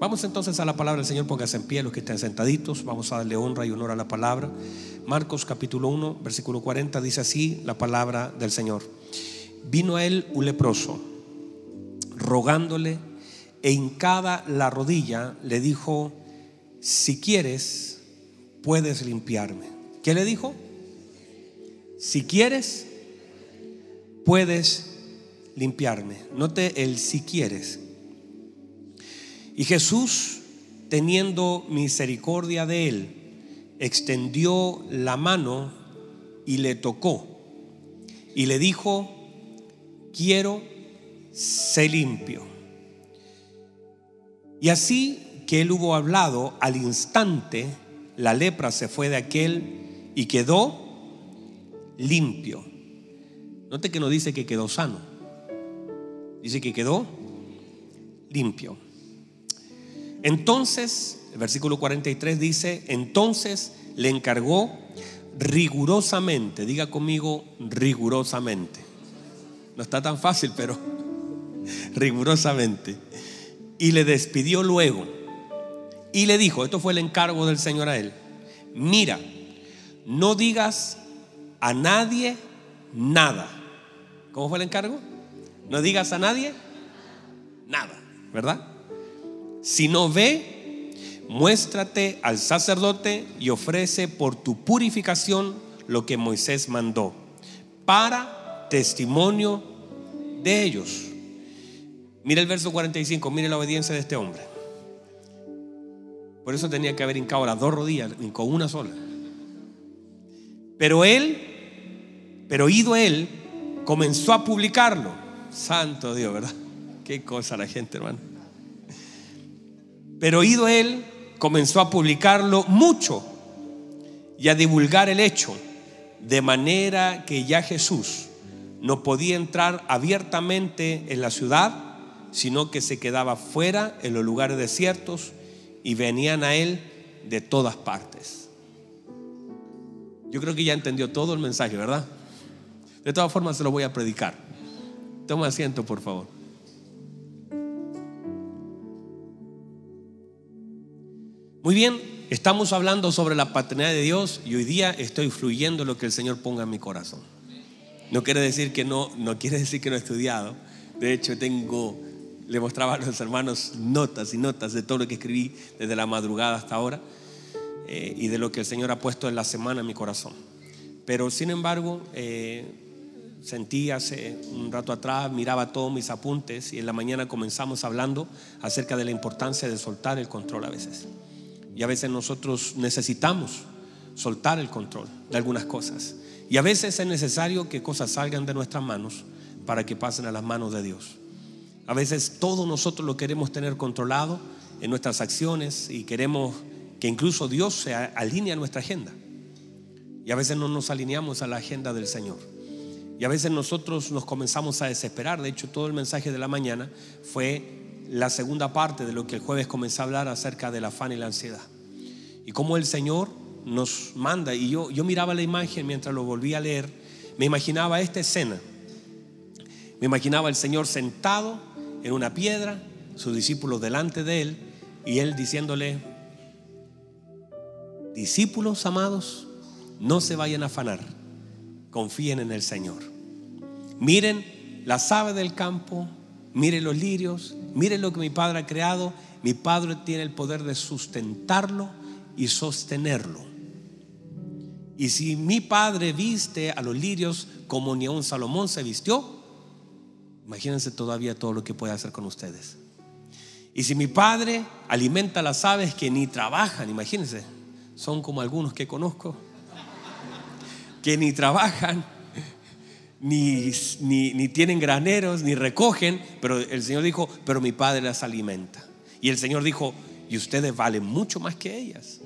Vamos entonces a la palabra del Señor, póngase en pie los que estén sentaditos, vamos a darle honra y honor a la palabra. Marcos capítulo 1, versículo 40 dice así la palabra del Señor. Vino a él un leproso, rogándole e hincada la rodilla le dijo, si quieres, puedes limpiarme. ¿Qué le dijo? Si quieres, puedes limpiarme. Note el si quieres. Y Jesús, teniendo misericordia de él, extendió la mano y le tocó. Y le dijo, quiero ser limpio. Y así que él hubo hablado, al instante la lepra se fue de aquel y quedó limpio. Note que no dice que quedó sano, dice que quedó limpio. Entonces, el versículo 43 dice, entonces le encargó rigurosamente, diga conmigo rigurosamente. No está tan fácil, pero rigurosamente. Y le despidió luego. Y le dijo, esto fue el encargo del Señor a él, mira, no digas a nadie nada. ¿Cómo fue el encargo? No digas a nadie nada, ¿verdad? Si no ve, muéstrate al sacerdote y ofrece por tu purificación lo que Moisés mandó, para testimonio de ellos. Mire el verso 45, mire la obediencia de este hombre. Por eso tenía que haber hincado las dos rodillas, con una sola. Pero él, pero ido él, comenzó a publicarlo. Santo Dios, ¿verdad? Qué cosa la gente, hermano. Pero oído él, comenzó a publicarlo mucho y a divulgar el hecho, de manera que ya Jesús no podía entrar abiertamente en la ciudad, sino que se quedaba fuera en los lugares desiertos y venían a él de todas partes. Yo creo que ya entendió todo el mensaje, ¿verdad? De todas formas se lo voy a predicar. Toma asiento, por favor. Muy bien, estamos hablando sobre la paternidad de Dios y hoy día estoy fluyendo lo que el Señor ponga en mi corazón. No quiere decir que no, no quiere decir que no he estudiado. De hecho, tengo, le mostraba a los hermanos notas y notas de todo lo que escribí desde la madrugada hasta ahora eh, y de lo que el Señor ha puesto en la semana en mi corazón. Pero sin embargo, eh, sentí hace un rato atrás, miraba todos mis apuntes y en la mañana comenzamos hablando acerca de la importancia de soltar el control a veces. Y a veces nosotros necesitamos soltar el control de algunas cosas. Y a veces es necesario que cosas salgan de nuestras manos para que pasen a las manos de Dios. A veces todo nosotros lo queremos tener controlado en nuestras acciones y queremos que incluso Dios se alinee a nuestra agenda. Y a veces no nos alineamos a la agenda del Señor. Y a veces nosotros nos comenzamos a desesperar. De hecho, todo el mensaje de la mañana fue la segunda parte de lo que el jueves comencé a hablar acerca del afán y la ansiedad. Y cómo el Señor nos manda. Y yo, yo miraba la imagen mientras lo volví a leer, me imaginaba esta escena. Me imaginaba el Señor sentado en una piedra, sus discípulos delante de él, y él diciéndole, discípulos amados, no se vayan a afanar, confíen en el Señor. Miren las aves del campo, miren los lirios, miren lo que mi Padre ha creado, mi Padre tiene el poder de sustentarlo y sostenerlo. Y si mi Padre viste a los lirios como ni a un Salomón se vistió, imagínense todavía todo lo que puede hacer con ustedes. Y si mi Padre alimenta a las aves que ni trabajan, imagínense, son como algunos que conozco, que ni trabajan, ni, ni, tienen graneros, ni recogen, pero el Señor dijo, pero mi Padre las alimenta. Y el Señor dijo, y ustedes valen mucho más que ellas.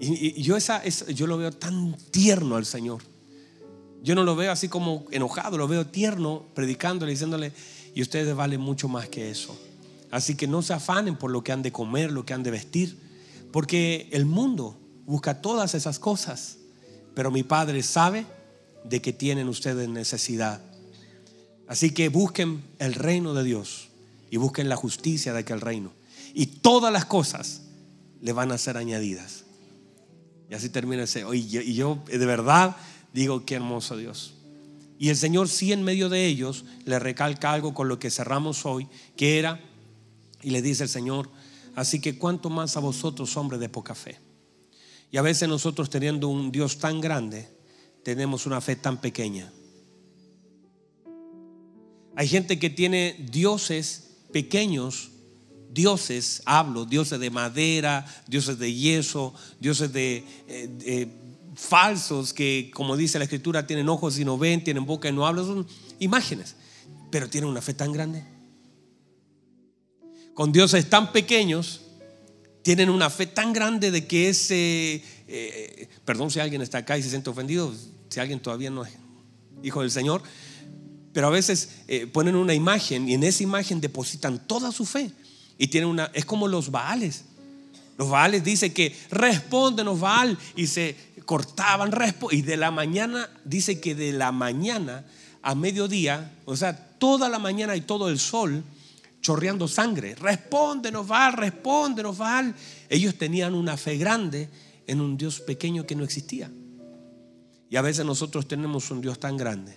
Y, yo, esa, yo lo veo tan tierno al Señor. Yo no lo veo así como enojado, lo veo tierno, predicándole, diciéndole, y ustedes valen mucho más que eso. Así que no se afanen por lo que han de comer, lo que han de vestir, porque el mundo busca todas esas cosas, pero mi Padre sabe de que tienen ustedes necesidad. Así que busquen el reino de Dios y busquen la justicia de aquel reino. y todas las cosas le van a ser añadidas. Y así termina ese. Y yo, y yo de verdad digo, qué hermoso Dios. Y el Señor sí en medio de ellos le recalca algo con lo que cerramos hoy, que era, y le dice el Señor, así que cuánto más a vosotros, hombres de poca fe. Y a veces nosotros teniendo un Dios tan grande, tenemos una fe tan pequeña. Hay gente que tiene dioses pequeños, dioses, hablo, dioses de madera, dioses de yeso, dioses de, eh, falsos que, como dice la escritura, tienen ojos y no ven, tienen boca y no hablan, son imágenes, pero tienen una fe tan grande. Con dioses tan pequeños, tienen una fe tan grande de que ese, eh, perdón si alguien está acá y se siente ofendido, si alguien todavía no es hijo del Señor, pero a veces eh, ponen una imagen y en esa imagen depositan toda su fe. Y tienen una, es como los Baales. Los Baales dice que respóndenos Baal y se cortaban y de la mañana dice que de la mañana a mediodía, o sea, toda la mañana y todo el sol chorreando sangre. Respóndenos Baal, respóndenos Baal. Ellos tenían una fe grande en un Dios pequeño que no existía. Y a veces nosotros tenemos un Dios tan grande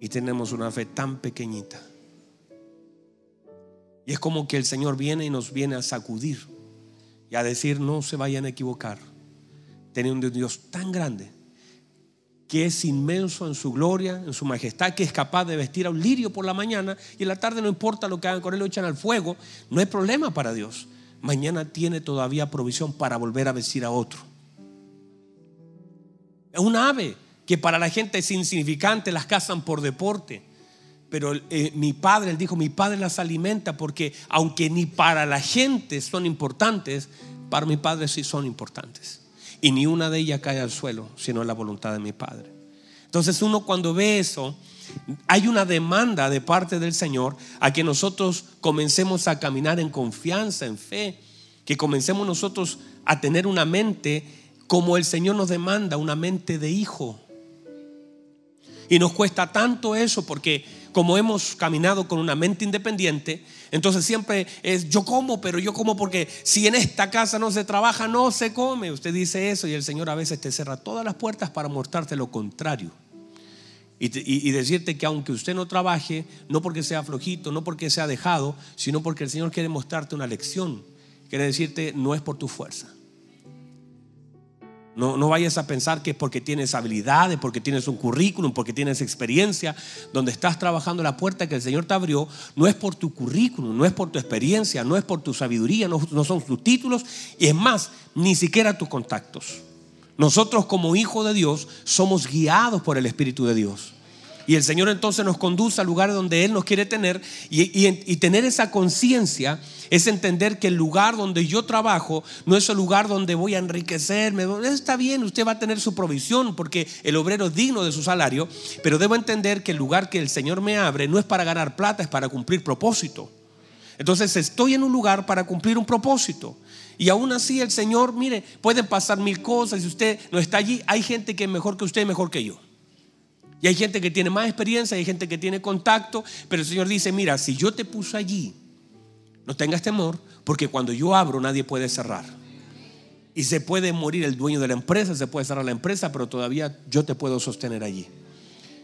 y tenemos una fe tan pequeñita. Y es como que el Señor viene y nos viene a sacudir y a decir, no se vayan a equivocar. Teniendo un Dios tan grande que es inmenso en su gloria, en su majestad, que es capaz de vestir a un lirio por la mañana y en la tarde no importa lo que hagan con él, lo echan al fuego, no hay problema para Dios. Mañana tiene todavía provisión para volver a vestir a otro. Es un ave que para la gente es insignificante, las cazan por deporte. Pero eh, mi padre, él dijo, mi padre las alimenta porque aunque ni para la gente son importantes, para mi padre sí son importantes. Y ni una de ellas cae al suelo, sino la voluntad de mi padre. Entonces uno cuando ve eso, hay una demanda de parte del Señor a que nosotros comencemos a caminar en confianza, en fe, que comencemos nosotros a tener una mente como el Señor nos demanda, una mente de hijo. Y nos cuesta tanto eso porque como hemos caminado con una mente independiente, entonces siempre es yo como, pero yo como porque si en esta casa no se trabaja, no se come. Usted dice eso y el Señor a veces te cierra todas las puertas para mostrarte lo contrario. Y, decirte que aunque usted no trabaje, no porque sea flojito, no porque sea dejado, sino porque el Señor quiere mostrarte una lección. Quiere decirte, no es por tu fuerza. No, vayas a pensar que es porque tienes habilidades, porque tienes un currículum, porque tienes experiencia, donde estás trabajando la puerta que el Señor te abrió, no es por tu currículum, no es por tu experiencia, no es por tu sabiduría, no, no son tus títulos, y es más, ni siquiera tus contactos. Nosotros como hijos de Dios somos guiados por el Espíritu de Dios. Y el Señor entonces nos conduce al lugar donde Él nos quiere tener y, tener esa conciencia es entender que el lugar donde yo trabajo no es el lugar donde voy a enriquecerme. Está bien, usted va a tener su provisión porque el obrero es digno de su salario, pero debo entender que el lugar que el Señor me abre no es para ganar plata, es para cumplir propósito. Entonces estoy en un lugar para cumplir un propósito. Y aún así el Señor, mire, pueden pasar mil cosas. Si usted no está allí, hay gente que es mejor que usted, mejor que yo. Y hay gente que tiene más experiencia, hay gente que tiene contacto, pero el Señor dice, mira, si yo te puse allí, no tengas temor, porque cuando yo abro nadie puede cerrar. Y se puede morir el dueño de la empresa, se puede cerrar la empresa, pero todavía yo te puedo sostener allí.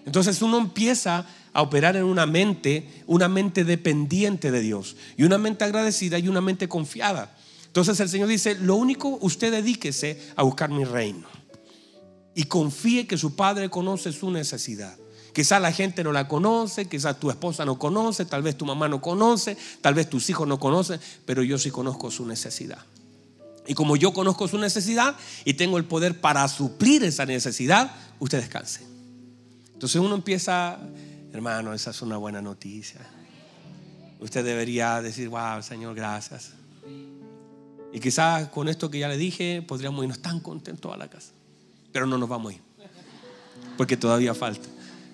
Entonces uno empieza a operar en una mente, una mente dependiente de Dios, y una mente agradecida y una mente confiada. Entonces el Señor dice, lo único, usted dedíquese a buscar mi reino y confíe que su padre conoce su necesidad. Quizás la gente no la conoce, quizás tu esposa no conoce, tal vez tu mamá no conoce, tal vez tus hijos no conocen, pero yo sí conozco su necesidad. Y como yo conozco su necesidad y tengo el poder para suplir esa necesidad, usted descanse. Entonces uno empieza, hermano, esa es una buena noticia. Usted debería decir, wow, Señor, gracias. Y quizás con esto que ya le dije, podríamos irnos tan contentos a la casa pero no nos vamos a ir, porque todavía falta.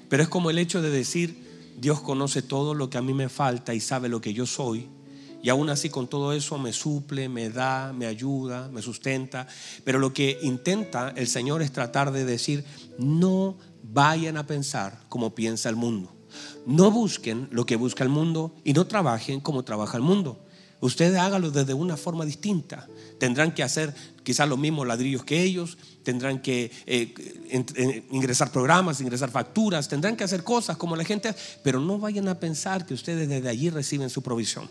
Pero es como el hecho de decir, Dios conoce todo lo que a mí me falta y sabe lo que yo soy. Y aún así con todo eso me suple, me da, me ayuda, me sustenta. Pero lo que intenta el Señor es tratar de decir, no vayan a pensar como piensa el mundo. No busquen lo que busca el mundo y no trabajen como trabaja el mundo. Ustedes háganlo desde una forma distinta. Tendrán que hacer quizás los mismos ladrillos que ellos, tendrán que eh, ingresar programas, ingresar facturas, tendrán que hacer cosas como la gente, pero no vayan a pensar que ustedes desde allí reciben su provisión.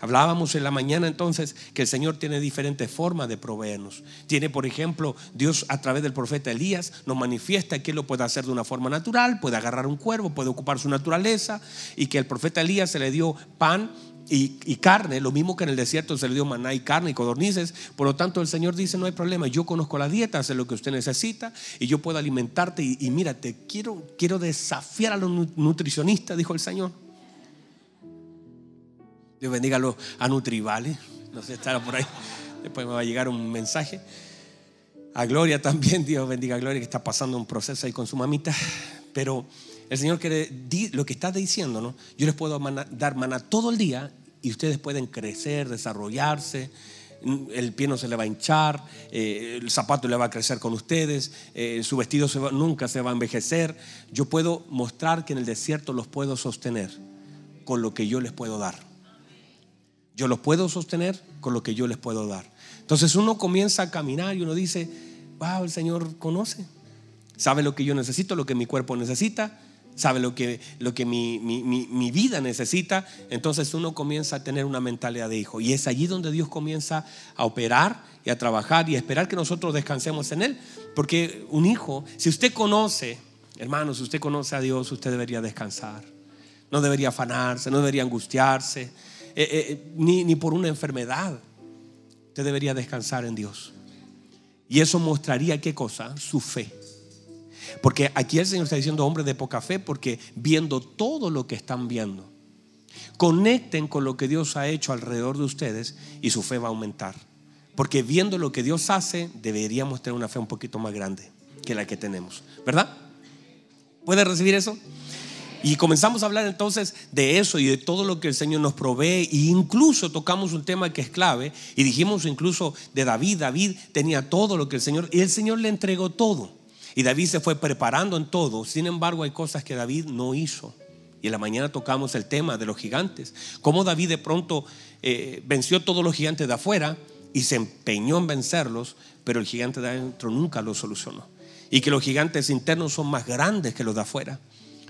Hablábamos en la mañana entonces que el Señor tiene diferentes formas de proveernos. Tiene, por ejemplo, Dios a través del profeta Elías nos manifiesta que Él lo puede hacer de una forma natural, puede agarrar un cuervo, puede ocupar su naturaleza y que el profeta Elías se le dio pan y, carne, lo mismo que en el desierto se le dio maná y carne y codornices. Por lo tanto, el Señor dice, no hay problema, yo conozco la dieta, sé lo que usted necesita y yo puedo alimentarte. Y, y mírate, quiero, quiero desafiar a los nutricionistas, dijo el Señor. Dios bendiga a, los, a Nutrivale. No sé, estará por ahí. Después me va a llegar un mensaje. A Gloria también, Dios bendiga a Gloria, que está pasando un proceso ahí con su mamita. Pero el Señor quiere, lo que está diciendo, ¿no? Yo les puedo dar maná todo el día y ustedes pueden crecer, desarrollarse. El pie no se le va a hinchar, eh, el zapato le va a crecer con ustedes, eh, su vestido nunca se va a envejecer. Yo puedo mostrar que en el desierto los puedo sostener con lo que yo les puedo dar. Yo los puedo sostener con lo que yo les puedo dar. Entonces uno comienza a caminar y uno dice, wow, el Señor conoce, sabe lo que yo necesito, lo que mi cuerpo necesita, sabe lo que, lo que mi, mi, vida necesita. Entonces uno comienza a tener una mentalidad de hijo. Y es allí donde Dios comienza a operar y a trabajar y a esperar que nosotros descansemos en Él. Porque un hijo, si usted conoce, hermano, si usted conoce a Dios, usted debería descansar. No debería afanarse, no debería angustiarse eh, eh, ni, ni por una enfermedad. Usted debería descansar en Dios. Y eso mostraría qué cosa? Su fe. Porque aquí el Señor está diciendo hombres de poca fe porque viendo todo lo que están viendo, conecten con lo que Dios ha hecho alrededor de ustedes y su fe va a aumentar. Porque viendo lo que Dios hace, deberíamos tener una fe un poquito más grande que la que tenemos. ¿Verdad? ¿Puede recibir eso? Y comenzamos a hablar entonces de eso y de todo lo que el Señor nos provee. E incluso tocamos un tema que es clave y dijimos incluso de David. David tenía todo lo que el Señor, y el Señor le entregó todo. Y David se fue preparando en todo. Sin embargo, hay cosas que David no hizo. Y en la mañana tocamos el tema de los gigantes. Cómo David de pronto eh, venció todos los gigantes de afuera y se empeñó en vencerlos, pero el gigante de adentro nunca lo solucionó. Y que los gigantes internos son más grandes que los de afuera.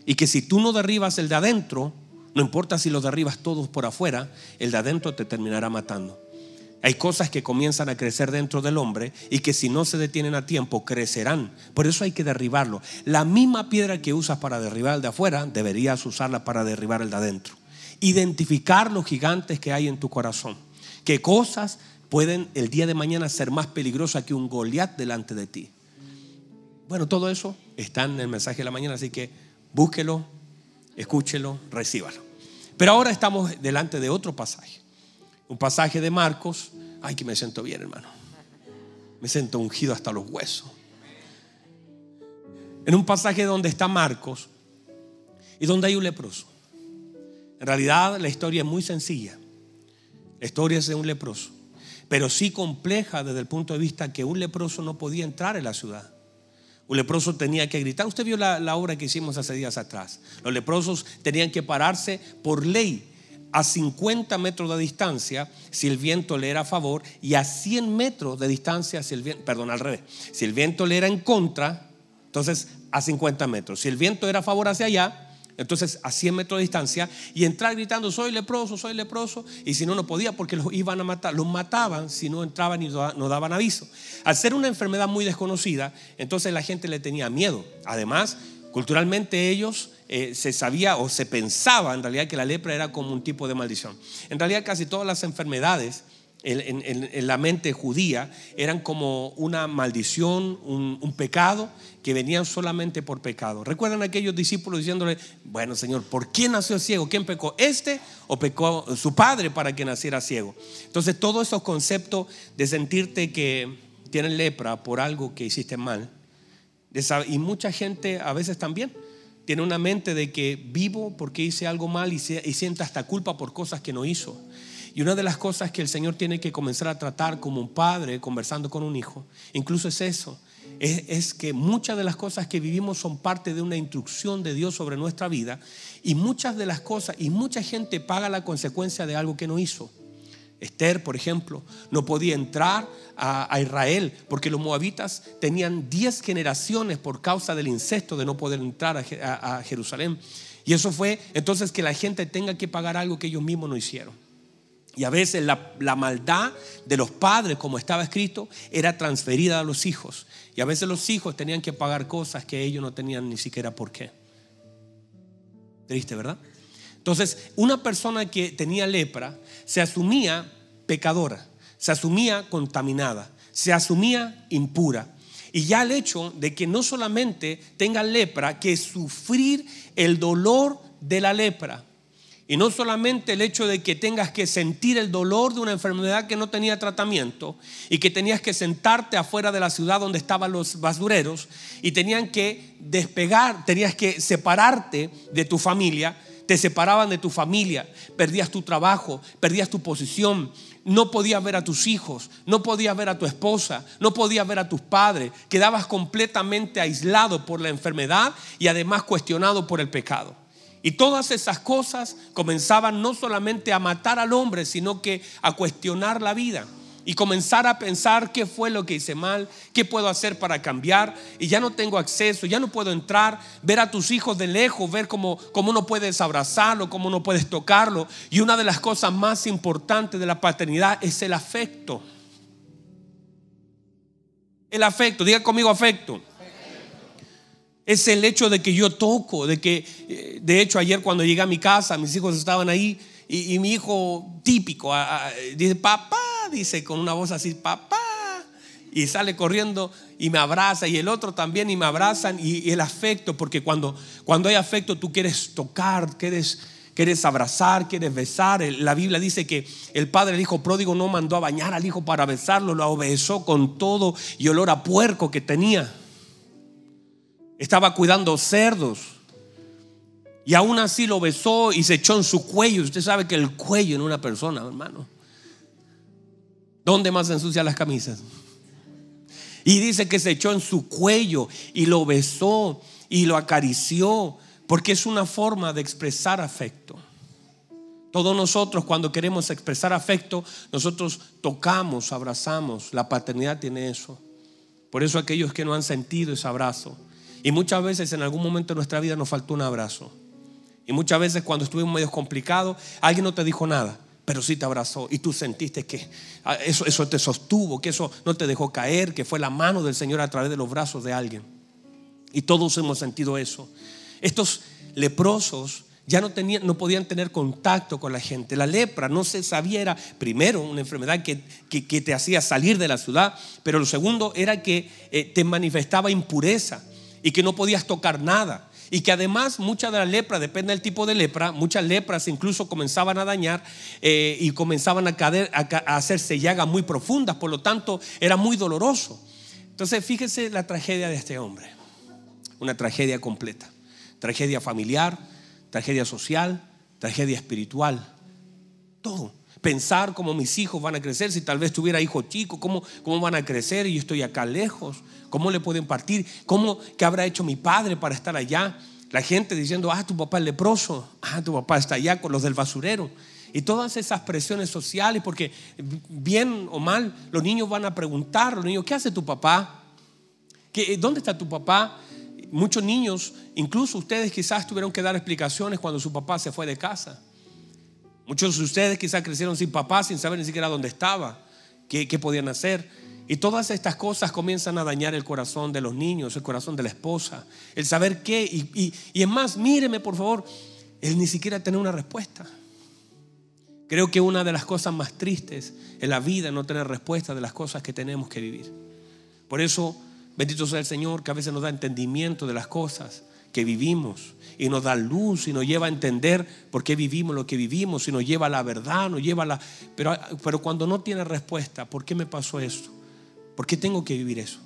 Y que si tú no derribas el de adentro, no importa si los derribas todos por afuera, el de adentro te terminará matando. Hay cosas que comienzan a crecer dentro del hombre y que si no se detienen a tiempo crecerán. Por eso hay que derribarlo. La misma piedra que usas para derribar el de afuera, deberías usarla para derribar el de adentro. Identificar los gigantes que hay en tu corazón. ¿Qué cosas pueden el día de mañana ser más peligrosas que un Goliat delante de ti? Bueno, todo eso está en el mensaje de la mañana, así que Búsquelo, escúchelo, recíbalo. Pero ahora estamos delante de otro pasaje. Un pasaje de Marcos. Ay, que me siento bien, hermano. Me siento ungido hasta los huesos. En un pasaje donde está Marcos y donde hay un leproso. En realidad la historia es muy sencilla. La historia es de un leproso. Pero sí compleja desde el punto de vista que un leproso no podía entrar en la ciudad. Un leproso tenía que gritar. Usted vio la, obra que hicimos hace días atrás. Los leprosos tenían que pararse por ley a 50 metros de distancia si el viento le era a favor y a 100 metros de distancia si el viento, perdón, al revés, si el viento le era en contra, entonces a 50 metros. Si el viento era a favor hacia allá, entonces a 100 metros de distancia y entrar gritando, soy leproso, soy leproso, y si no, no podía porque los iban a matar, los mataban si no entraban y no daban aviso. Al ser una enfermedad muy desconocida, entonces la gente le tenía miedo. Además, culturalmente ellos eh, se sabía o se pensaba en realidad que la lepra era como un tipo de maldición. En realidad casi todas las enfermedades en, la mente judía eran como una maldición, un, pecado que venían solamente por pecado. ¿Recuerdan aquellos discípulos diciéndole, bueno Señor, ¿por quién nació ciego? ¿Quién pecó? ¿Este o pecó su padre para que naciera ciego? Entonces todos esos conceptos de sentirte que tienes lepra por algo que hiciste mal, y mucha gente a veces también tiene una mente de que vivo porque hice algo mal y, y siente hasta culpa por cosas que no hizo. Y una de las cosas que el Señor tiene que comenzar a tratar como un padre conversando con un hijo, incluso es eso, es, que muchas de las cosas que vivimos son parte de una instrucción de Dios sobre nuestra vida y muchas de las cosas, y mucha gente paga la consecuencia de algo que no hizo. Esther, por ejemplo, no podía entrar a, Israel porque los moabitas tenían 10 generaciones por causa del incesto de no poder entrar a, Jerusalén. Y eso fue entonces que la gente tenga que pagar algo que ellos mismos no hicieron. Y a veces la, la, maldad de los padres, como estaba escrito, era transferida a los hijos. Y a veces los hijos tenían que pagar cosas que ellos no tenían ni siquiera por qué. Triste, ¿verdad? Entonces, una persona que tenía lepra se asumía pecadora, se asumía contaminada, se asumía impura. Y ya el hecho de que no solamente tenga lepra, que sufrir el dolor de la lepra. Y no solamente el hecho de que tengas que sentir el dolor de una enfermedad que no tenía tratamiento y que tenías que sentarte afuera de la ciudad donde estaban los basureros y tenían que despegar, tenías que separarte de tu familia, te separaban de tu familia, perdías tu trabajo, perdías tu posición, no podías ver a tus hijos, no podías ver a tu esposa, no podías ver a tus padres, quedabas completamente aislado por la enfermedad y además cuestionado por el pecado. Y todas esas cosas comenzaban no solamente a matar al hombre, sino que a cuestionar la vida y comenzar a pensar qué fue lo que hice mal, qué puedo hacer para cambiar. Y ya no tengo acceso, ya no puedo entrar, ver a tus hijos de lejos, ver cómo, cómo no puedes abrazarlo, cómo no puedes tocarlo. Y una de las cosas más importantes de la paternidad es el afecto. El afecto, diga conmigo afecto. Es el hecho de que yo toco, de que, eh, de hecho, ayer cuando llegué a mi casa, mis hijos estaban ahí y, mi hijo típico dice, papá, dice con una voz así, papá. Y sale corriendo y me abraza y el otro también y me abrazan y, el afecto, porque cuando, cuando hay afecto tú quieres tocar, quieres, quieres abrazar, quieres besar. La Biblia dice que el padre del hijo pródigo no mandó a bañar al hijo para besarlo, lo besó con todo y olor a puerco que tenía. Estaba cuidando cerdos. Y aún así lo besó y se echó en su cuello. Usted sabe que el cuello en una persona, hermano. ¿Dónde más se ensucian las camisas? Y dice que se echó en su cuello y lo besó y lo acarició, porque es una forma de expresar afecto. Todos nosotros cuando queremos expresar afecto, nosotros tocamos, abrazamos. La paternidad tiene eso. Por eso aquellos que no han sentido ese abrazo. Y muchas veces en algún momento de nuestra vida nos faltó un abrazo. Y muchas veces cuando estuvimos medio complicados, alguien no te dijo nada, pero sí te abrazó y tú sentiste que ah, eso, eso te sostuvo, que eso no te dejó caer, que fue la mano del Señor a través de los brazos de alguien. Y todos hemos sentido eso. Estos leprosos ya no, tenían, no podían tener contacto con la gente. La lepra no se sabía, era primero una enfermedad que, que, te hacía salir de la ciudad, pero lo segundo era que eh, te manifestaba impureza y que no podías tocar nada. Y que además mucha de la lepra, depende del tipo de lepra, muchas lepras incluso comenzaban a dañar eh, y comenzaban a, a, hacerse llagas muy profundas, por lo tanto era muy doloroso. Entonces fíjese la tragedia de este hombre, una tragedia completa, tragedia familiar, tragedia social, tragedia espiritual, todo. Pensar cómo mis hijos van a crecer, si tal vez tuviera hijos chicos, cómo, cómo van a crecer y yo estoy acá lejos. ¿Cómo le pueden partir? ¿Cómo, ¿Qué habrá hecho mi padre para estar allá? La gente diciendo, ah, tu papá es leproso, ah, tu papá está allá con los del basurero. Y todas esas presiones sociales, porque bien o mal, los niños van a preguntar, los niños, ¿qué hace tu papá? ¿Qué, ¿Dónde está tu papá? Muchos niños, incluso ustedes quizás tuvieron que dar explicaciones cuando su papá se fue de casa. Muchos de ustedes quizás crecieron sin papá, sin saber ni siquiera dónde estaba, qué, podían hacer. Y todas estas cosas comienzan a dañar el corazón de los niños, el corazón de la esposa, el saber qué. Y, es más, míreme por favor, el ni siquiera tener una respuesta. Creo que una de las cosas más tristes en la vida es no tener respuesta de las cosas que tenemos que vivir. Por eso, bendito sea el Señor, que a veces nos da entendimiento de las cosas que vivimos y nos da luz y nos lleva a entender por qué vivimos lo que vivimos y nos lleva a la verdad, nos lleva a la... Pero, pero cuando no tiene respuesta, ¿por qué me pasó esto? ¿Por qué tengo que vivir eso?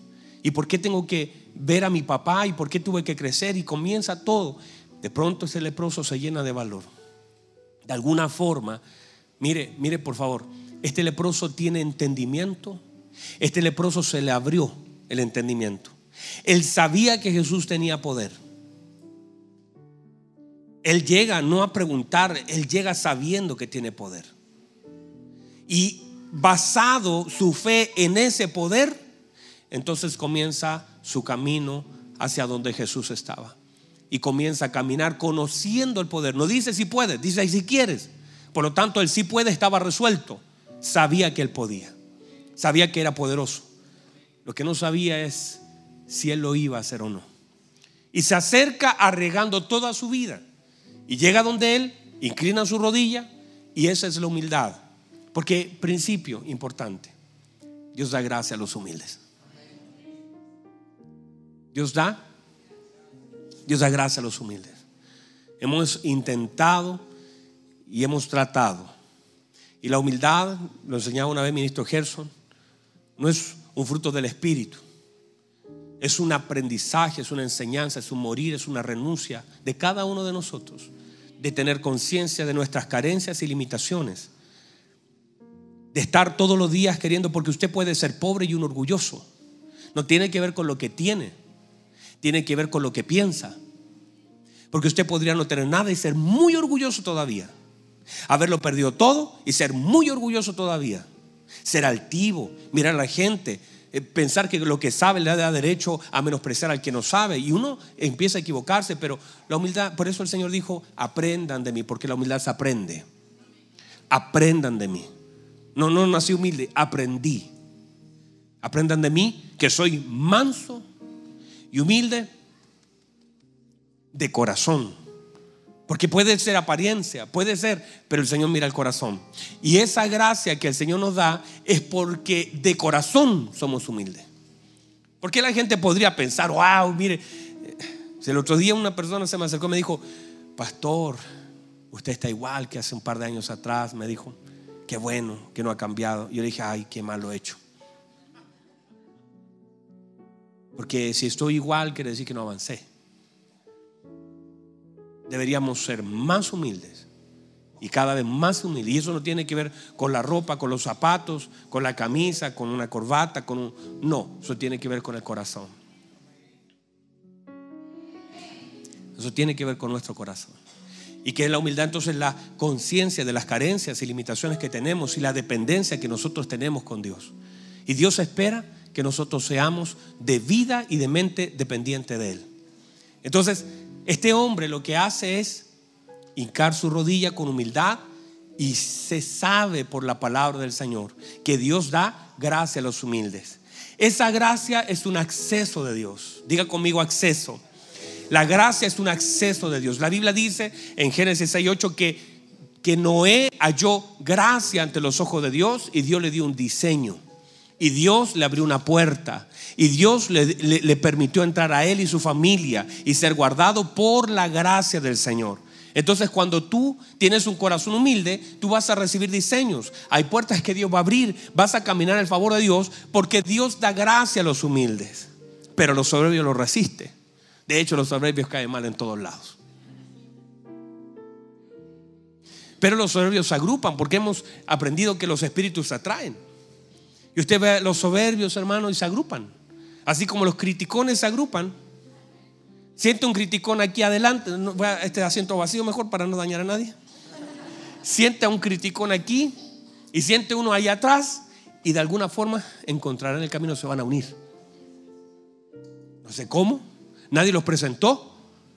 ¿Y por qué tengo que ver a mi papá? ¿Y por qué tuve que crecer? Y comienza todo. De pronto ese leproso se llena de valor. De alguna forma, mire, mire por favor, este leproso tiene entendimiento. Este leproso se le abrió el entendimiento. Él sabía que Jesús tenía poder. Él llega no a preguntar, él llega sabiendo que tiene poder. Y basado su fe en ese poder, entonces comienza su camino hacia donde Jesús estaba. Y comienza a caminar conociendo el poder. No dice si puedes, dice si quieres. Por lo tanto, el si puede estaba resuelto. Sabía que él podía. Sabía que era poderoso. Lo que no sabía es si él lo iba a hacer o no. Y se acerca arregando toda su vida. Y llega donde él, inclina su rodilla y esa es la humildad. Porque principio importante, Dios da gracia a los humildes. Dios da, Dios da gracia a los humildes. Hemos intentado y hemos tratado. Y la humildad, lo enseñaba una vez ministro Gerson, no es un fruto del Espíritu. Es un aprendizaje, es una enseñanza, es un morir, es una renuncia de cada uno de nosotros, de tener conciencia de nuestras carencias y limitaciones, de estar todos los días queriendo, porque usted puede ser pobre y un orgulloso. No tiene que ver con lo que tiene, tiene que ver con lo que piensa. Porque usted podría no tener nada y ser muy orgulloso todavía. Haberlo perdido todo y ser muy orgulloso todavía. Ser altivo, mirar a la gente, pensar que lo que sabe le da derecho a menospreciar al que no sabe. Y uno empieza a equivocarse, pero la humildad, por eso el Señor dijo, aprendan de mí, porque la humildad se aprende. Aprendan de mí. No, no nací humilde, aprendí. Aprendan de mí que soy manso y humilde de corazón. Porque puede ser apariencia, puede ser, pero el Señor mira el corazón. Y esa gracia que el Señor nos da es porque de corazón somos humildes. Porque la gente podría pensar, wow, mire, el otro día una persona se me acercó y me dijo, pastor, usted está igual que hace un par de años atrás, me dijo, qué bueno que no ha cambiado. Yo le dije, ay, qué mal lo he hecho. Porque si estoy igual, quiere decir que no avancé deberíamos ser más humildes y cada vez más humildes. Y eso no tiene que ver con la ropa, con los zapatos, con la camisa, con una corbata, con un... No, eso tiene que ver con el corazón. Eso tiene que ver con nuestro corazón. Y que es la humildad entonces la conciencia de las carencias y limitaciones que tenemos y la dependencia que nosotros tenemos con Dios. Y Dios espera que nosotros seamos de vida y de mente dependiente de Él. Entonces, este hombre lo que hace es hincar su rodilla con humildad y se sabe por la palabra del Señor que Dios da gracia a los humildes. Esa gracia es un acceso de Dios. Diga conmigo acceso. La gracia es un acceso de Dios. La Biblia dice en Génesis 6:8 que que Noé halló gracia ante los ojos de Dios y Dios le dio un diseño. Y Dios le abrió una puerta. Y Dios le, permitió entrar a él y su familia y ser guardado por la gracia del Señor. Entonces cuando tú tienes un corazón humilde, tú vas a recibir diseños. Hay puertas que Dios va a abrir, vas a caminar en favor de Dios porque Dios da gracia a los humildes. Pero los soberbios lo resiste. De hecho, los soberbios caen mal en todos lados. Pero los soberbios se agrupan porque hemos aprendido que los espíritus se atraen. Y usted ve los soberbios, hermanos, y se agrupan. Así como los criticones se agrupan. Siente un criticón aquí adelante. Este asiento vacío mejor para no dañar a nadie. Siente a un criticón aquí y siente uno ahí atrás y de alguna forma encontrarán el camino, se van a unir. No sé cómo, nadie los presentó,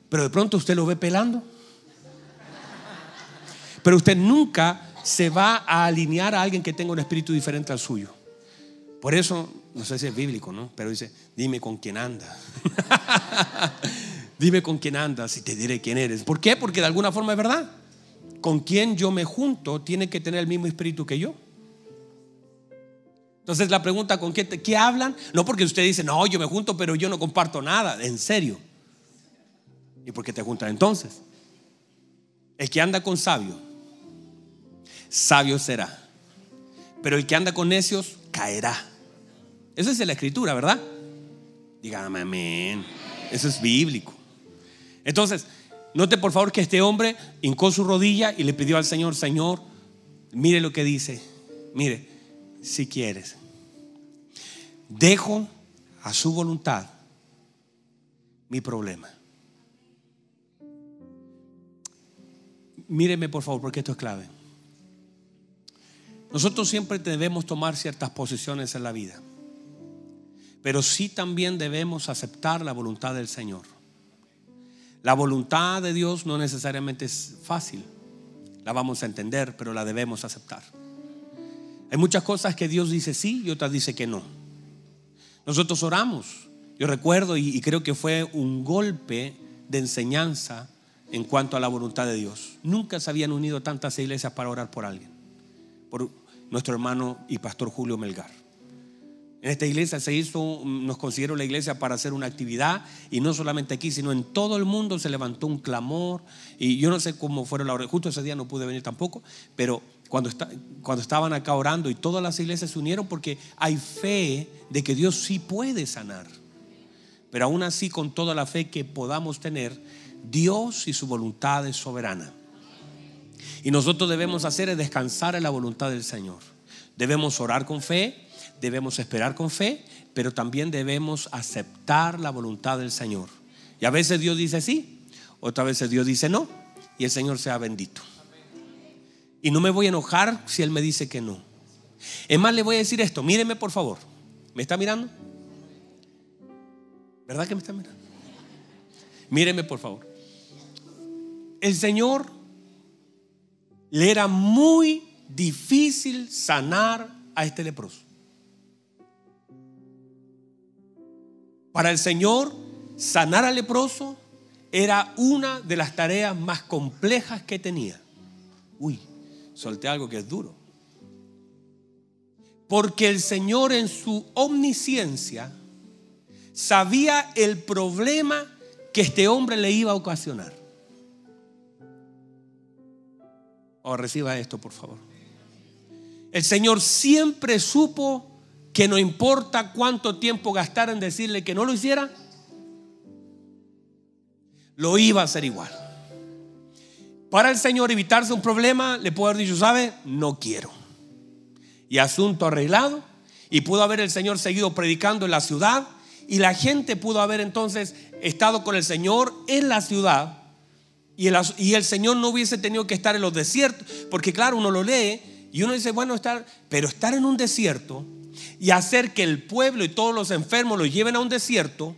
pero de pronto usted lo ve pelando. Pero usted nunca se va a alinear a alguien que tenga un espíritu diferente al suyo. Por eso, no sé si es bíblico, ¿no? Pero dice, dime con quién anda. dime con quién andas y te diré quién eres. ¿Por qué? Porque de alguna forma es verdad. Con quien yo me junto tiene que tener el mismo espíritu que yo. Entonces la pregunta, ¿con qué, qué hablan? No porque usted dice, no, yo me junto, pero yo no comparto nada. En serio. ¿Y por qué te juntas entonces? El que anda con sabio, sabio será. Pero el que anda con necios, caerá. Eso es la escritura, ¿verdad? Dígame amén. Eso es bíblico. Entonces, note por favor que este hombre hincó su rodilla y le pidió al Señor, Señor, mire lo que dice. Mire, si quieres, dejo a su voluntad mi problema. Míreme por favor, porque esto es clave. Nosotros siempre debemos tomar ciertas posiciones en la vida, pero sí también debemos aceptar la voluntad del Señor. La voluntad de Dios no necesariamente es fácil, la vamos a entender, pero la debemos aceptar. Hay muchas cosas que Dios dice sí y otras dice que no. Nosotros oramos. Yo recuerdo y, creo que fue un golpe de enseñanza en cuanto a la voluntad de Dios. Nunca se habían unido tantas iglesias para orar por alguien, por nuestro hermano y pastor Julio Melgar. En esta iglesia se hizo, nos consideró la iglesia para hacer una actividad y no solamente aquí, sino en todo el mundo se levantó un clamor y yo no sé cómo fueron la hora, justo ese día no pude venir tampoco, pero cuando, cuando estaban acá orando y todas las iglesias se unieron porque hay fe de que Dios sí puede sanar. Pero aún así, con toda la fe que podamos tener, Dios y su voluntad es soberana. Y nosotros debemos hacer es descansar en la voluntad del Señor. Debemos orar con fe, debemos esperar con fe, pero también debemos aceptar la voluntad del Señor. Y a veces Dios dice sí, otras veces Dios dice no, y el Señor sea bendito. Y no me voy a enojar si Él me dice que no. Es más, le voy a decir esto, míreme por favor. ¿Me está mirando? ¿Verdad que me está mirando? Míreme por favor. El Señor le era muy difícil sanar a este leproso. Para el Señor, sanar al leproso era una de las tareas más complejas que tenía. Uy, solté algo que es duro. Porque el Señor en su omnisciencia sabía el problema que este hombre le iba a ocasionar. Oh, reciba esto, por favor. El Señor siempre supo que no importa cuánto tiempo gastara en decirle que no lo hiciera, lo iba a hacer igual. Para el Señor evitarse un problema, le puedo haber dicho, ¿sabe? No quiero. Y asunto arreglado. Y pudo haber el Señor seguido predicando en la ciudad. Y la gente pudo haber entonces estado con el Señor en la ciudad. Y el, y el Señor no hubiese tenido que estar en los desiertos. Porque claro, uno lo lee y uno dice, bueno, estar, pero estar en un desierto y hacer que el pueblo y todos los enfermos lo lleven a un desierto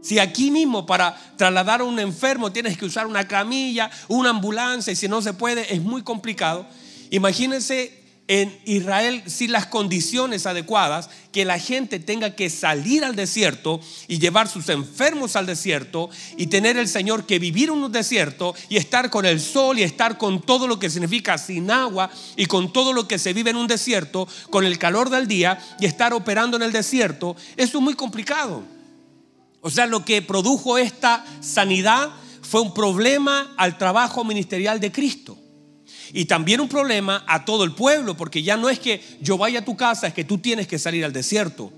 Si aquí mismo para trasladar a un enfermo tienes que usar una camilla, una ambulancia, y si no se puede, es muy complicado. Imagínense en Israel sin las condiciones adecuadas, que la gente tenga que salir al desierto y llevar sus enfermos al desierto y tener el Señor que vivir en un desierto y estar con el sol y estar con todo lo que significa sin agua y con todo lo que se vive en un desierto, con el calor del día y estar operando en el desierto, eso es muy complicado. O sea, lo que produjo esta sanidad fue un problema al trabajo ministerial de Cristo. Y también un problema a todo el pueblo, porque ya no es que yo vaya a tu casa, es que tú tienes que salir al desierto.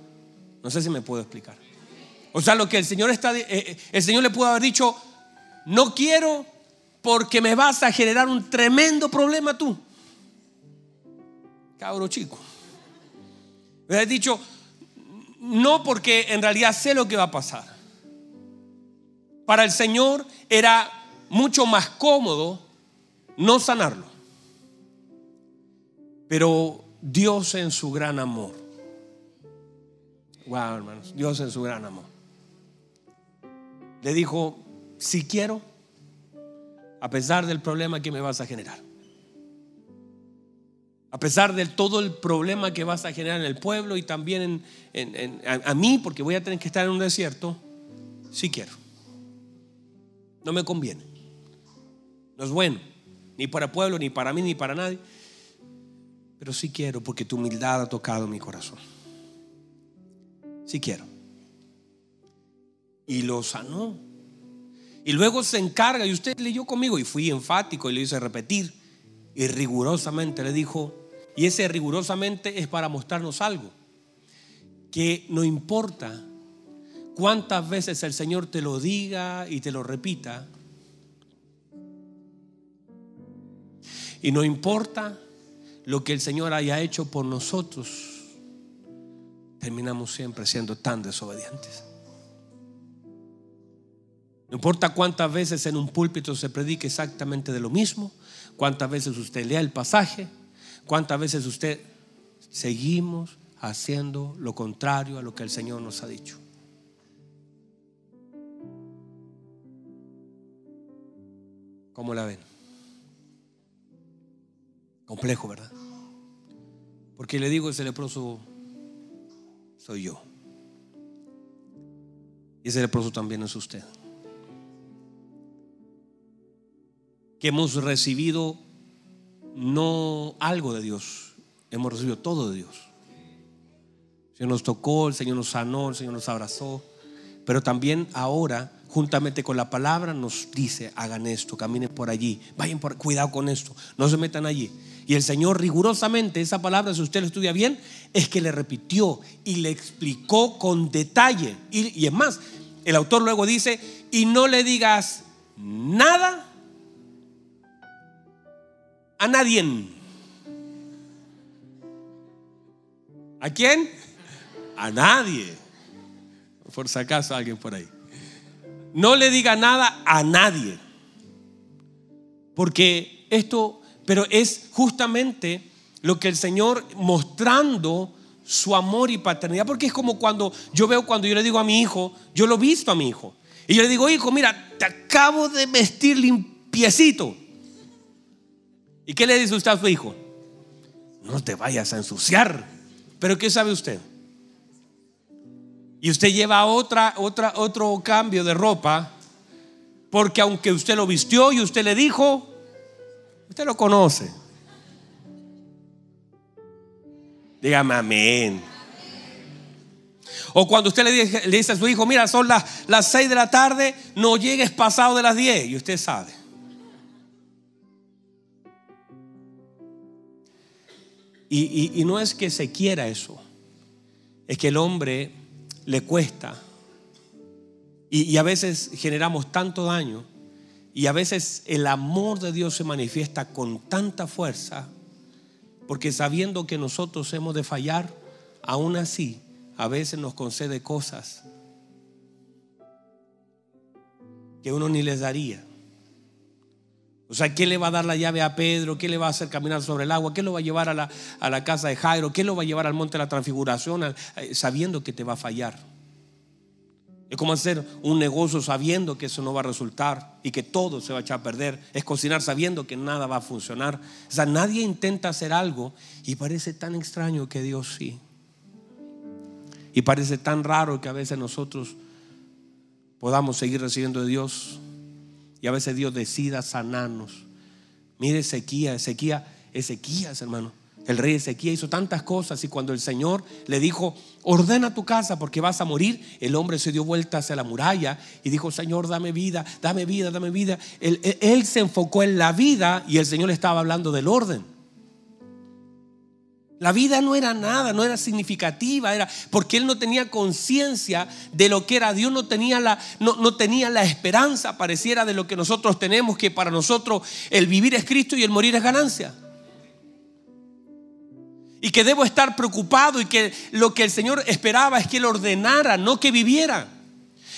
No sé si me puedo explicar. O sea, lo que el Señor está, eh, eh, el Señor le pudo haber dicho, no quiero porque me vas a generar un tremendo problema tú. Cabro chico. Me has dicho, no porque en realidad sé lo que va a pasar. Para el Señor era mucho más cómodo no sanarlo. Pero Dios en su gran amor. Wow, hermanos, Dios en su gran amor. Le dijo, si quiero, a pesar del problema que me vas a generar. A pesar de todo el problema que vas a generar en el pueblo y también a mí, porque voy a tener que estar en un desierto, si quiero. No me conviene. No es bueno. Ni para el pueblo, ni para mí, ni para nadie. Pero sí quiero porque tu humildad ha tocado mi corazón. Sí quiero. Y lo sanó. Y luego se encarga, y usted leyó conmigo, y fui enfático y le hice repetir. Y rigurosamente le dijo, y ese rigurosamente es para mostrarnos algo. Que no importa cuántas veces el Señor te lo diga y te lo repita. Y no importa lo que el Señor haya hecho por nosotros, terminamos siempre siendo tan desobedientes. No importa cuántas veces en un púlpito se predique exactamente de lo mismo, cuántas veces usted lea el pasaje, cuántas veces usted seguimos haciendo lo contrario a lo que el Señor nos ha dicho. ¿Cómo la ven? Complejo, ¿verdad? Porque le digo, ese leproso soy yo. Y ese leproso también es usted. Que hemos recibido no algo de Dios, hemos recibido todo de Dios. El Señor nos tocó, el Señor nos sanó, el Señor nos abrazó. Pero también ahora, juntamente con la palabra, nos dice, hagan esto, caminen por allí, vayan por, cuidado con esto, no se metan allí. Y el Señor rigurosamente, esa palabra, si usted lo estudia bien, es que le repitió y le explicó con detalle. Y, es más, el autor luego dice, y no le digas nada a nadie. ¿A quién? A nadie. Por si acaso alguien por ahí. No le diga nada a nadie. Porque esto pero es justamente lo que el Señor mostrando su amor y paternidad, porque es como cuando yo veo cuando yo le digo a mi hijo, yo lo visto a mi hijo, y yo le digo, hijo, mira, te acabo de vestir limpiecito. ¿Y qué le dice usted a su hijo? No te vayas a ensuciar. Pero ¿qué sabe usted? Y usted lleva otra, otra, otro cambio de ropa, porque aunque usted lo vistió y usted le dijo, Usted lo conoce. Dígame amén. O cuando usted le dice, a su hijo, mira, son las, las 6 de la tarde, no llegues pasado de las 10. Y usted sabe. Y, no es que se quiera eso, es que el hombre le cuesta. Y, y a veces generamos tanto daño y a veces el amor de Dios se manifiesta con tanta fuerza, porque sabiendo que nosotros hemos de fallar, aún así, a veces nos concede cosas que uno ni les daría. O sea, ¿qué le va a dar la llave a Pedro? ¿Qué le va a hacer caminar sobre el agua? ¿Qué lo va a llevar a la, a la casa de Jairo? ¿Qué lo va a llevar al monte de la transfiguración eh, sabiendo que te va a fallar? Es como hacer un negocio sabiendo que eso no va a resultar y que todo se va a echar a perder. Es cocinar sabiendo que nada va a funcionar. O sea, nadie intenta hacer algo y parece tan extraño que Dios sí. Y parece tan raro que a veces nosotros podamos seguir recibiendo de Dios y a veces Dios decida sanarnos. Mire Ezequiel, Ezequiel, Ezequías, hermano. El rey Ezequiel hizo tantas cosas y cuando el Señor le dijo, ordena tu casa porque vas a morir, el hombre se dio vuelta hacia la muralla y dijo, Señor, dame vida, dame vida, dame vida. Él, se enfocó en la vida y el Señor le estaba hablando del orden. La vida no era nada, no era significativa, era porque él no tenía conciencia de lo que era. Dios no tenía la, no, no, tenía la esperanza, pareciera, de lo que nosotros tenemos, que para nosotros el vivir es Cristo y el morir es ganancia y que debo estar preocupado y que lo que el Señor esperaba es que Él ordenara, no que viviera.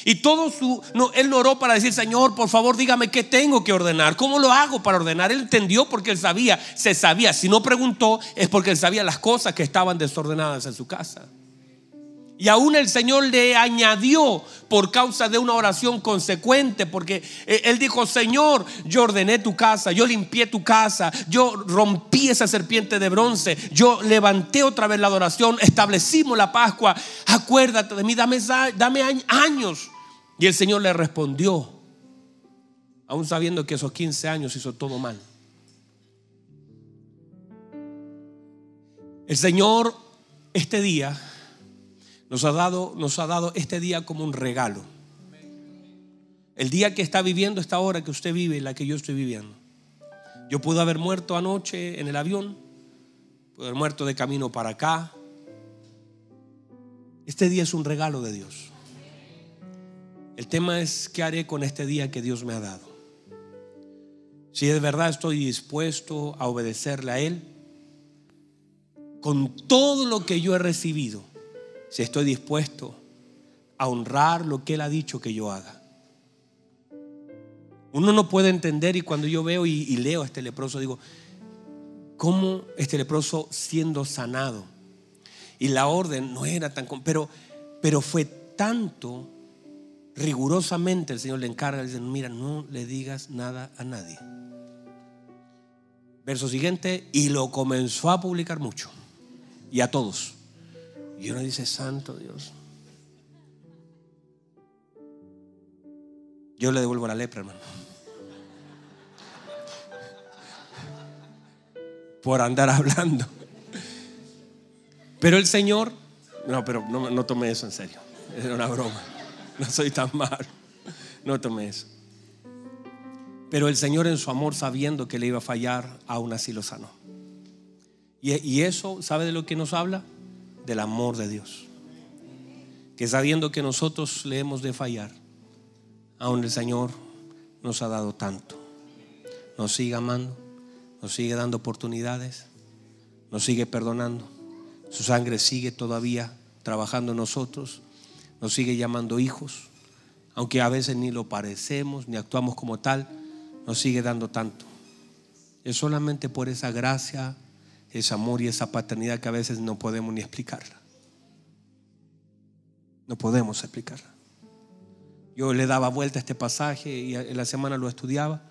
Y todo su, no, él oró para decir, Señor, por favor, dígame qué tengo que ordenar, cómo lo hago para ordenar. Él entendió porque él sabía, se sabía. Si no preguntó, es porque él sabía las cosas que estaban desordenadas en su casa. Y aún el Señor le añadió por causa de una oración consecuente, porque eh, Él dijo, Señor, yo ordené tu casa, yo limpié tu casa, yo rompí esa serpiente de bronce, yo levanté otra vez la adoración, establecimos la Pascua, acuérdate de mí, dame, años. Y el Señor le respondió, aún sabiendo que esos 15 años hizo todo mal. El Señor este día nos ha dado, nos ha dado este día como un regalo. El día que está viviendo esta hora que usted vive la que yo estoy viviendo. Yo pude haber muerto anoche en el avión, pude haber muerto de camino para acá. Este día es un regalo de Dios. El tema es qué haré con este día que Dios me ha dado. Si de verdad estoy dispuesto a obedecerle a Él, con todo lo que yo he recibido, si estoy dispuesto a honrar lo que Él ha dicho que yo haga. Uno no puede entender y cuando yo veo y, leo a este leproso digo, ¿cómo este leproso siendo sanado? Y la orden no era tan... Pero, pero fue tanto, rigurosamente el Señor le encarga, le dice, mira, no le digas nada a nadie. Verso siguiente, y lo comenzó a publicar mucho. Y a todos. Y uno dice, Santo Dios. Yo le devuelvo la lepra, hermano. Por andar hablando. Pero el Señor, no, pero no, no tomé eso en serio. Era una broma. No soy tan malo. No tomé eso. Pero el Señor en su amor, sabiendo que le iba a fallar, aún así lo sanó. Y, y eso, ¿sabe de lo que nos habla? Del amor de Dios. Que sabiendo que nosotros le hemos de fallar, aún el Señor nos ha dado tanto. Nos sigue amando, nos sigue dando oportunidades, nos sigue perdonando. Su sangre sigue todavía trabajando en nosotros, nos sigue llamando hijos, aunque a veces ni lo parecemos, ni actuamos como tal nos sigue dando tanto. Es solamente por esa gracia, ese amor y esa paternidad que a veces no podemos ni explicarla. No podemos explicarla. Yo le daba vuelta a este pasaje y en la semana lo estudiaba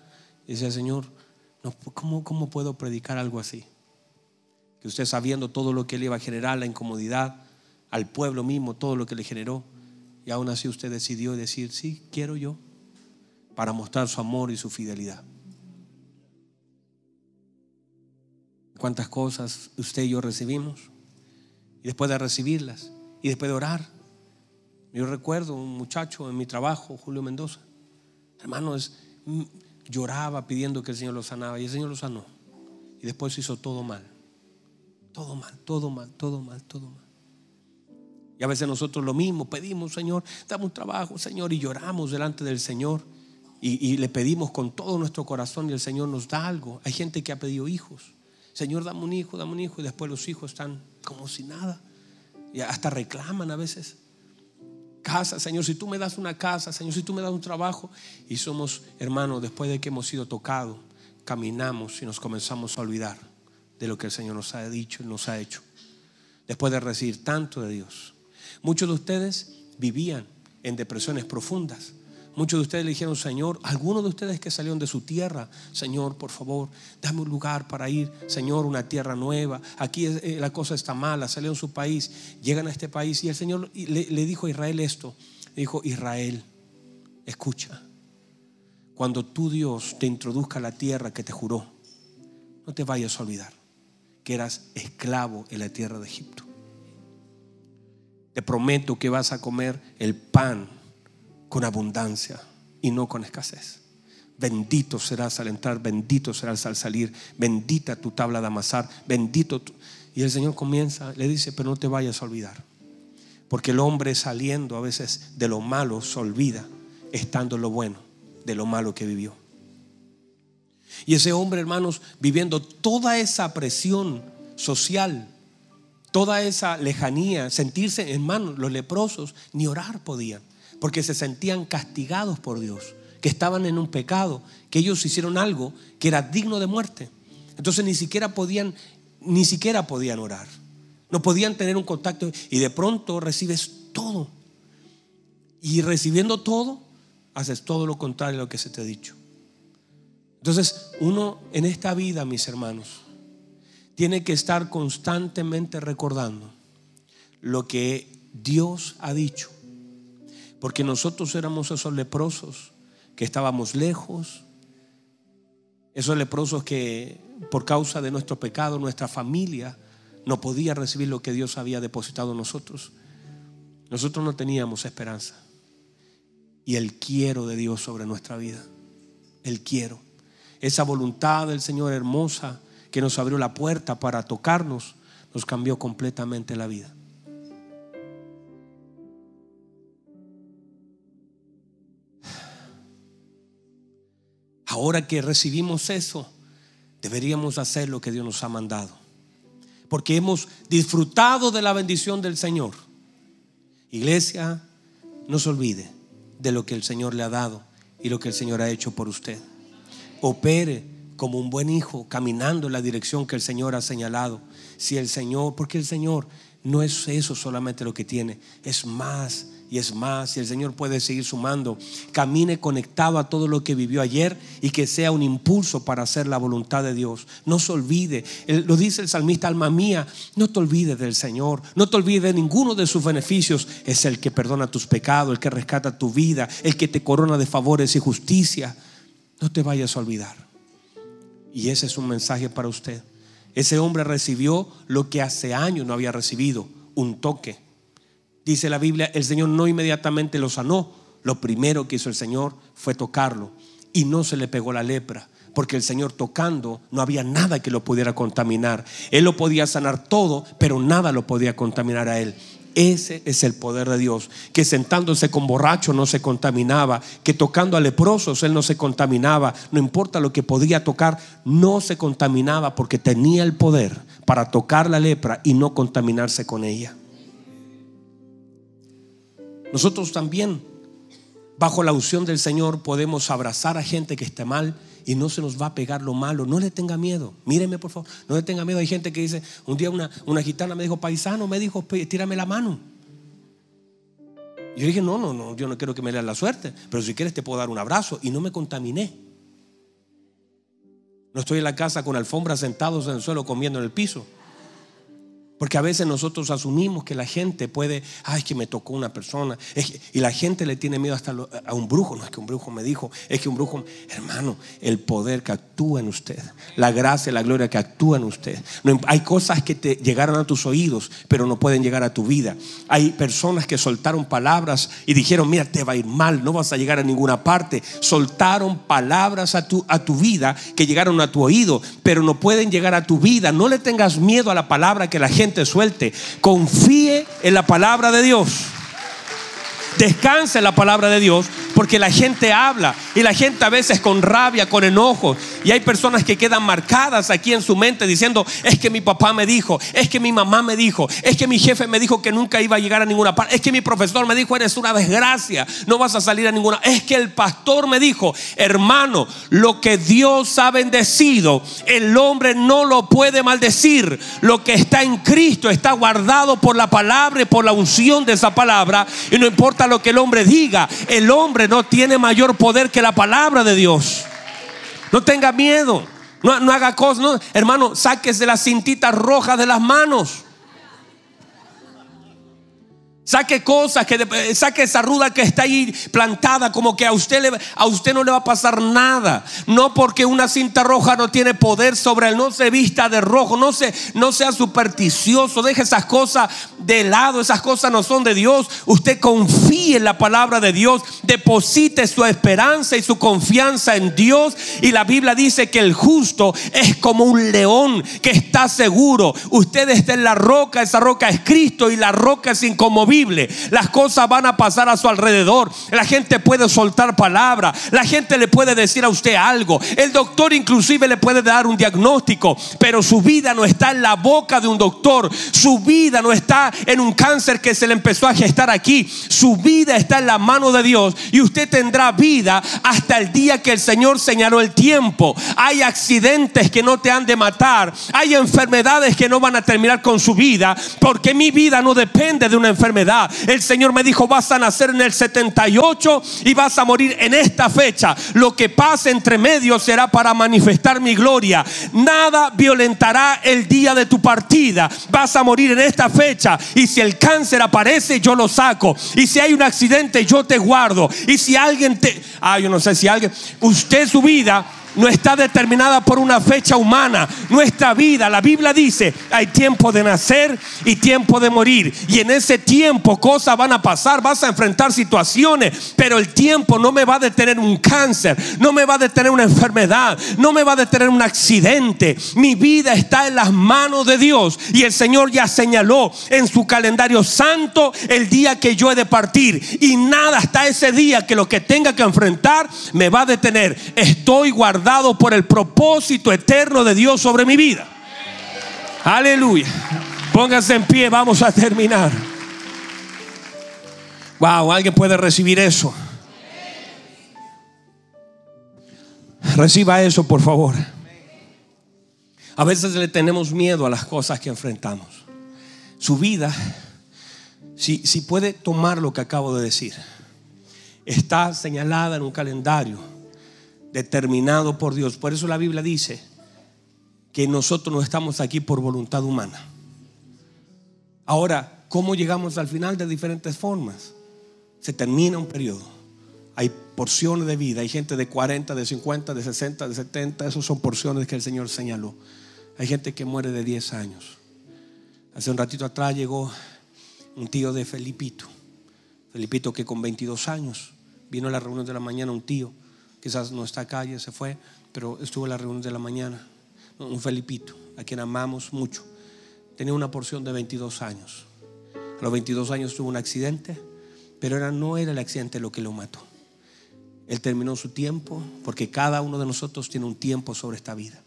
y decía, Señor, ¿cómo, ¿cómo puedo predicar algo así? Que usted sabiendo todo lo que le iba a generar, la incomodidad, al pueblo mismo, todo lo que le generó, y aún así usted decidió decir, sí, quiero yo para mostrar su amor y su fidelidad. ¿Cuántas cosas usted y yo recibimos? Y después de recibirlas y después de orar. Yo recuerdo un muchacho en mi trabajo, Julio Mendoza. Hermanos, mm, lloraba pidiendo que el Señor lo sanaba y el Señor lo sanó. Y después hizo todo mal. Todo mal, todo mal, todo mal, todo mal. Y a veces nosotros lo mismo pedimos, Señor, dame un trabajo, Señor, y lloramos delante del Señor y, le pedimos con todo nuestro corazón y el Señor nos da algo. Hay gente que ha pedido hijos. Señor, dame un hijo, dame un hijo. Y después los hijos están como si nada. Y hasta reclaman a veces. Casa, Señor, si tú me das una casa, Señor, si tú me das un trabajo. Y somos hermanos, después de que hemos sido tocados, caminamos y nos comenzamos a olvidar de lo que el Señor nos ha dicho y nos ha hecho. Después de recibir tanto de Dios. Muchos de ustedes vivían en depresiones profundas Muchos de ustedes le dijeron, Señor, algunos de ustedes que salieron de su tierra, Señor, por favor, dame un lugar para ir, Señor, una tierra nueva. Aquí eh, la cosa está mala, salieron de su país, llegan a este país y el Señor le, dijo a Israel esto. Dijo, Israel, escucha, cuando tu Dios te introduzca a la tierra que te juró, no te vayas a olvidar que eras esclavo en la tierra de Egipto. Te prometo que vas a comer el pan con abundancia y no con escasez. Bendito serás al entrar, bendito serás al salir, bendita tu tabla de amasar, bendito. Y el Señor comienza, le dice, pero no te vayas a olvidar. Porque el hombre saliendo a veces de lo malo se olvida, estando en lo bueno, de lo malo que vivió. Y ese hombre, hermanos, viviendo toda esa presión social, toda esa lejanía, sentirse, hermanos, los leprosos, ni orar podían porque se sentían castigados por Dios, que estaban en un pecado, que ellos hicieron algo que era digno de muerte. Entonces ni siquiera podían, ni siquiera podían orar. No podían tener un contacto y de pronto recibes todo. Y recibiendo todo, haces todo lo contrario a lo que se te ha dicho. Entonces, uno en esta vida, mis hermanos, tiene que estar constantemente recordando lo que Dios ha dicho porque nosotros éramos esos leprosos que estábamos lejos, esos leprosos que por causa de nuestro pecado, nuestra familia no podía recibir lo que Dios había depositado en nosotros. Nosotros no teníamos esperanza. Y el quiero de Dios sobre nuestra vida. El quiero. Esa voluntad del Señor hermosa que nos abrió la puerta para tocarnos, nos cambió completamente la vida. Ahora que recibimos eso, deberíamos hacer lo que Dios nos ha mandado. Porque hemos disfrutado de la bendición del Señor. Iglesia, no se olvide de lo que el Señor le ha dado y lo que el Señor ha hecho por usted. Opere como un buen hijo, caminando en la dirección que el Señor ha señalado. Si el Señor, porque el Señor no es eso solamente lo que tiene, es más y es más, y el Señor puede seguir sumando. Camine conectado a todo lo que vivió ayer y que sea un impulso para hacer la voluntad de Dios. No se olvide, lo dice el salmista, alma mía, no te olvides del Señor, no te olvides de ninguno de sus beneficios. Es el que perdona tus pecados, el que rescata tu vida, el que te corona de favores y justicia. No te vayas a olvidar. Y ese es un mensaje para usted. Ese hombre recibió lo que hace años no había recibido, un toque dice la Biblia, el Señor no inmediatamente lo sanó. Lo primero que hizo el Señor fue tocarlo y no se le pegó la lepra. Porque el Señor tocando no había nada que lo pudiera contaminar. Él lo podía sanar todo, pero nada lo podía contaminar a él. Ese es el poder de Dios. Que sentándose con borracho no se contaminaba. Que tocando a leprosos él no se contaminaba. No importa lo que podía tocar, no se contaminaba porque tenía el poder para tocar la lepra y no contaminarse con ella. Nosotros también, bajo la unción del Señor, podemos abrazar a gente que esté mal y no se nos va a pegar lo malo. No le tenga miedo. Míreme, por favor. No le tenga miedo. Hay gente que dice, un día una, una gitana me dijo, paisano, me dijo, tírame la mano. Yo dije, no, no, no, yo no quiero que me leas la suerte, pero si quieres te puedo dar un abrazo. Y no me contaminé. No estoy en la casa con alfombras sentados en el suelo comiendo en el piso. Porque a veces nosotros asumimos que la gente puede, ay, que me tocó una persona. y la gente le tiene miedo hasta a un brujo. No es que un brujo me dijo, es que un brujo, hermano, el poder que actúa en usted, la gracia, la gloria que actúa en usted. No, hay cosas que te llegaron a tus oídos, pero no pueden llegar a tu vida. Hay personas que soltaron palabras y dijeron, mira, te va a ir mal, no vas a llegar a ninguna parte. Soltaron palabras a tu, a tu vida que llegaron a tu oído, pero no pueden llegar a tu vida. No le tengas miedo a la palabra que la gente suelte. Confíe en la palabra de Dios. Descanse en la palabra de Dios porque la gente habla y la gente a veces con rabia, con enojo. Y hay personas que quedan marcadas aquí en su mente diciendo, es que mi papá me dijo, es que mi mamá me dijo, es que mi jefe me dijo que nunca iba a llegar a ninguna parte, es que mi profesor me dijo, eres una desgracia, no vas a salir a ninguna. Es que el pastor me dijo, hermano, lo que Dios ha bendecido, el hombre no lo puede maldecir. Lo que está en Cristo está guardado por la palabra y por la unción de esa palabra. Y no importa lo que el hombre diga, el hombre no tiene mayor poder que la palabra de Dios. No tenga miedo. No, haga cosas. No. Hermano, sáquese las cintitas rojas de las manos. Saque cosas, que, eh, saque esa ruda que está ahí plantada, como que a usted, le, a usted no le va a pasar nada. No porque una cinta roja no tiene poder sobre él, no se vista de rojo, no, se, no sea supersticioso, deje esas cosas de lado, esas cosas no son de Dios. Usted confíe en la palabra de Dios, deposite su esperanza y su confianza en Dios. Y la Biblia dice que el justo es como un león que está seguro. Usted está en la roca, esa roca es Cristo y la roca es inconmovible las cosas van a pasar a su alrededor. La gente puede soltar palabra. La gente le puede decir a usted algo. El doctor inclusive le puede dar un diagnóstico. Pero su vida no está en la boca de un doctor. Su vida no está en un cáncer que se le empezó a gestar aquí. Su vida está en la mano de Dios. Y usted tendrá vida hasta el día que el Señor señaló el tiempo. Hay accidentes que no te han de matar. Hay enfermedades que no van a terminar con su vida. Porque mi vida no depende de una enfermedad el Señor me dijo, vas a nacer en el 78 y vas a morir en esta fecha. Lo que pase entre medio será para manifestar mi gloria. Nada violentará el día de tu partida. Vas a morir en esta fecha. Y si el cáncer aparece, yo lo saco. Y si hay un accidente, yo te guardo. Y si alguien te... Ah, yo no sé si alguien... Usted su vida no está determinada por una fecha humana. Nuestra vida, la Biblia dice, hay tiempo de nacer y tiempo de morir. Y en ese tiempo cosas van a pasar, vas a enfrentar situaciones, pero el tiempo no me va a detener un cáncer, no me va a detener una enfermedad, no me va a detener un accidente. Mi vida está en las manos de Dios y el Señor ya señaló en su calendario santo el día que yo he de partir. Y nada hasta ese día que lo que tenga que enfrentar me va a detener. Estoy guardando dado por el propósito eterno de Dios sobre mi vida. Aleluya. Pónganse en pie, vamos a terminar. Wow, alguien puede recibir eso. Reciba eso, por favor. A veces le tenemos miedo a las cosas que enfrentamos. Su vida, si, si puede tomar lo que acabo de decir, está señalada en un calendario determinado por Dios. Por eso la Biblia dice que nosotros no estamos aquí por voluntad humana. Ahora, ¿cómo llegamos al final? De diferentes formas. Se termina un periodo. Hay porciones de vida. Hay gente de 40, de 50, de 60, de 70. Esas son porciones que el Señor señaló. Hay gente que muere de 10 años. Hace un ratito atrás llegó un tío de Felipito. Felipito que con 22 años vino a la reunión de la mañana un tío. Quizás no está acá, ya se fue, pero estuvo en la reunión de la mañana. Un Felipito, a quien amamos mucho. Tenía una porción de 22 años. A los 22 años tuvo un accidente, pero era, no era el accidente lo que lo mató. Él terminó su tiempo, porque cada uno de nosotros tiene un tiempo sobre esta vida.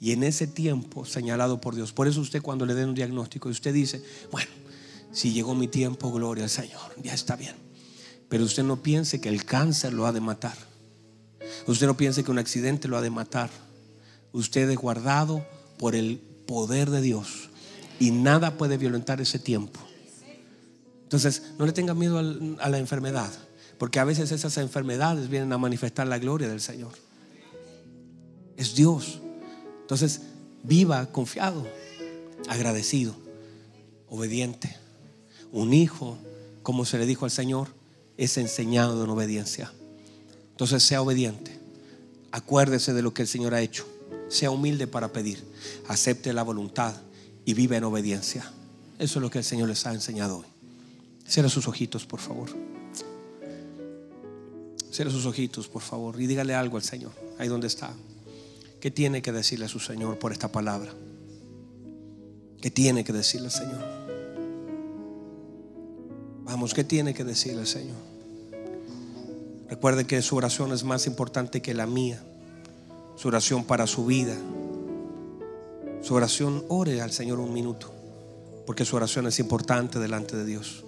Y en ese tiempo señalado por Dios. Por eso usted cuando le den un diagnóstico y usted dice, bueno, si llegó mi tiempo, gloria al Señor, ya está bien. Pero usted no piense que el cáncer lo ha de matar. Usted no piense que un accidente lo ha de matar. Usted es guardado por el poder de Dios. Y nada puede violentar ese tiempo. Entonces, no le tenga miedo a la enfermedad. Porque a veces esas enfermedades vienen a manifestar la gloria del Señor. Es Dios. Entonces, viva confiado, agradecido, obediente. Un hijo, como se le dijo al Señor, es enseñado en obediencia. Entonces, sea obediente. Acuérdese de lo que el Señor ha hecho. Sea humilde para pedir. Acepte la voluntad y viva en obediencia. Eso es lo que el Señor les ha enseñado hoy. Cierra sus ojitos, por favor. Cierra sus ojitos, por favor, y dígale algo al Señor, ahí donde está. ¿Qué tiene que decirle a su Señor por esta palabra? ¿Qué tiene que decirle al Señor? Vamos, ¿qué tiene que decirle al Señor? Recuerde que su oración es más importante que la mía. Su oración para su vida. Su oración, ore al Señor un minuto, porque su oración es importante delante de Dios.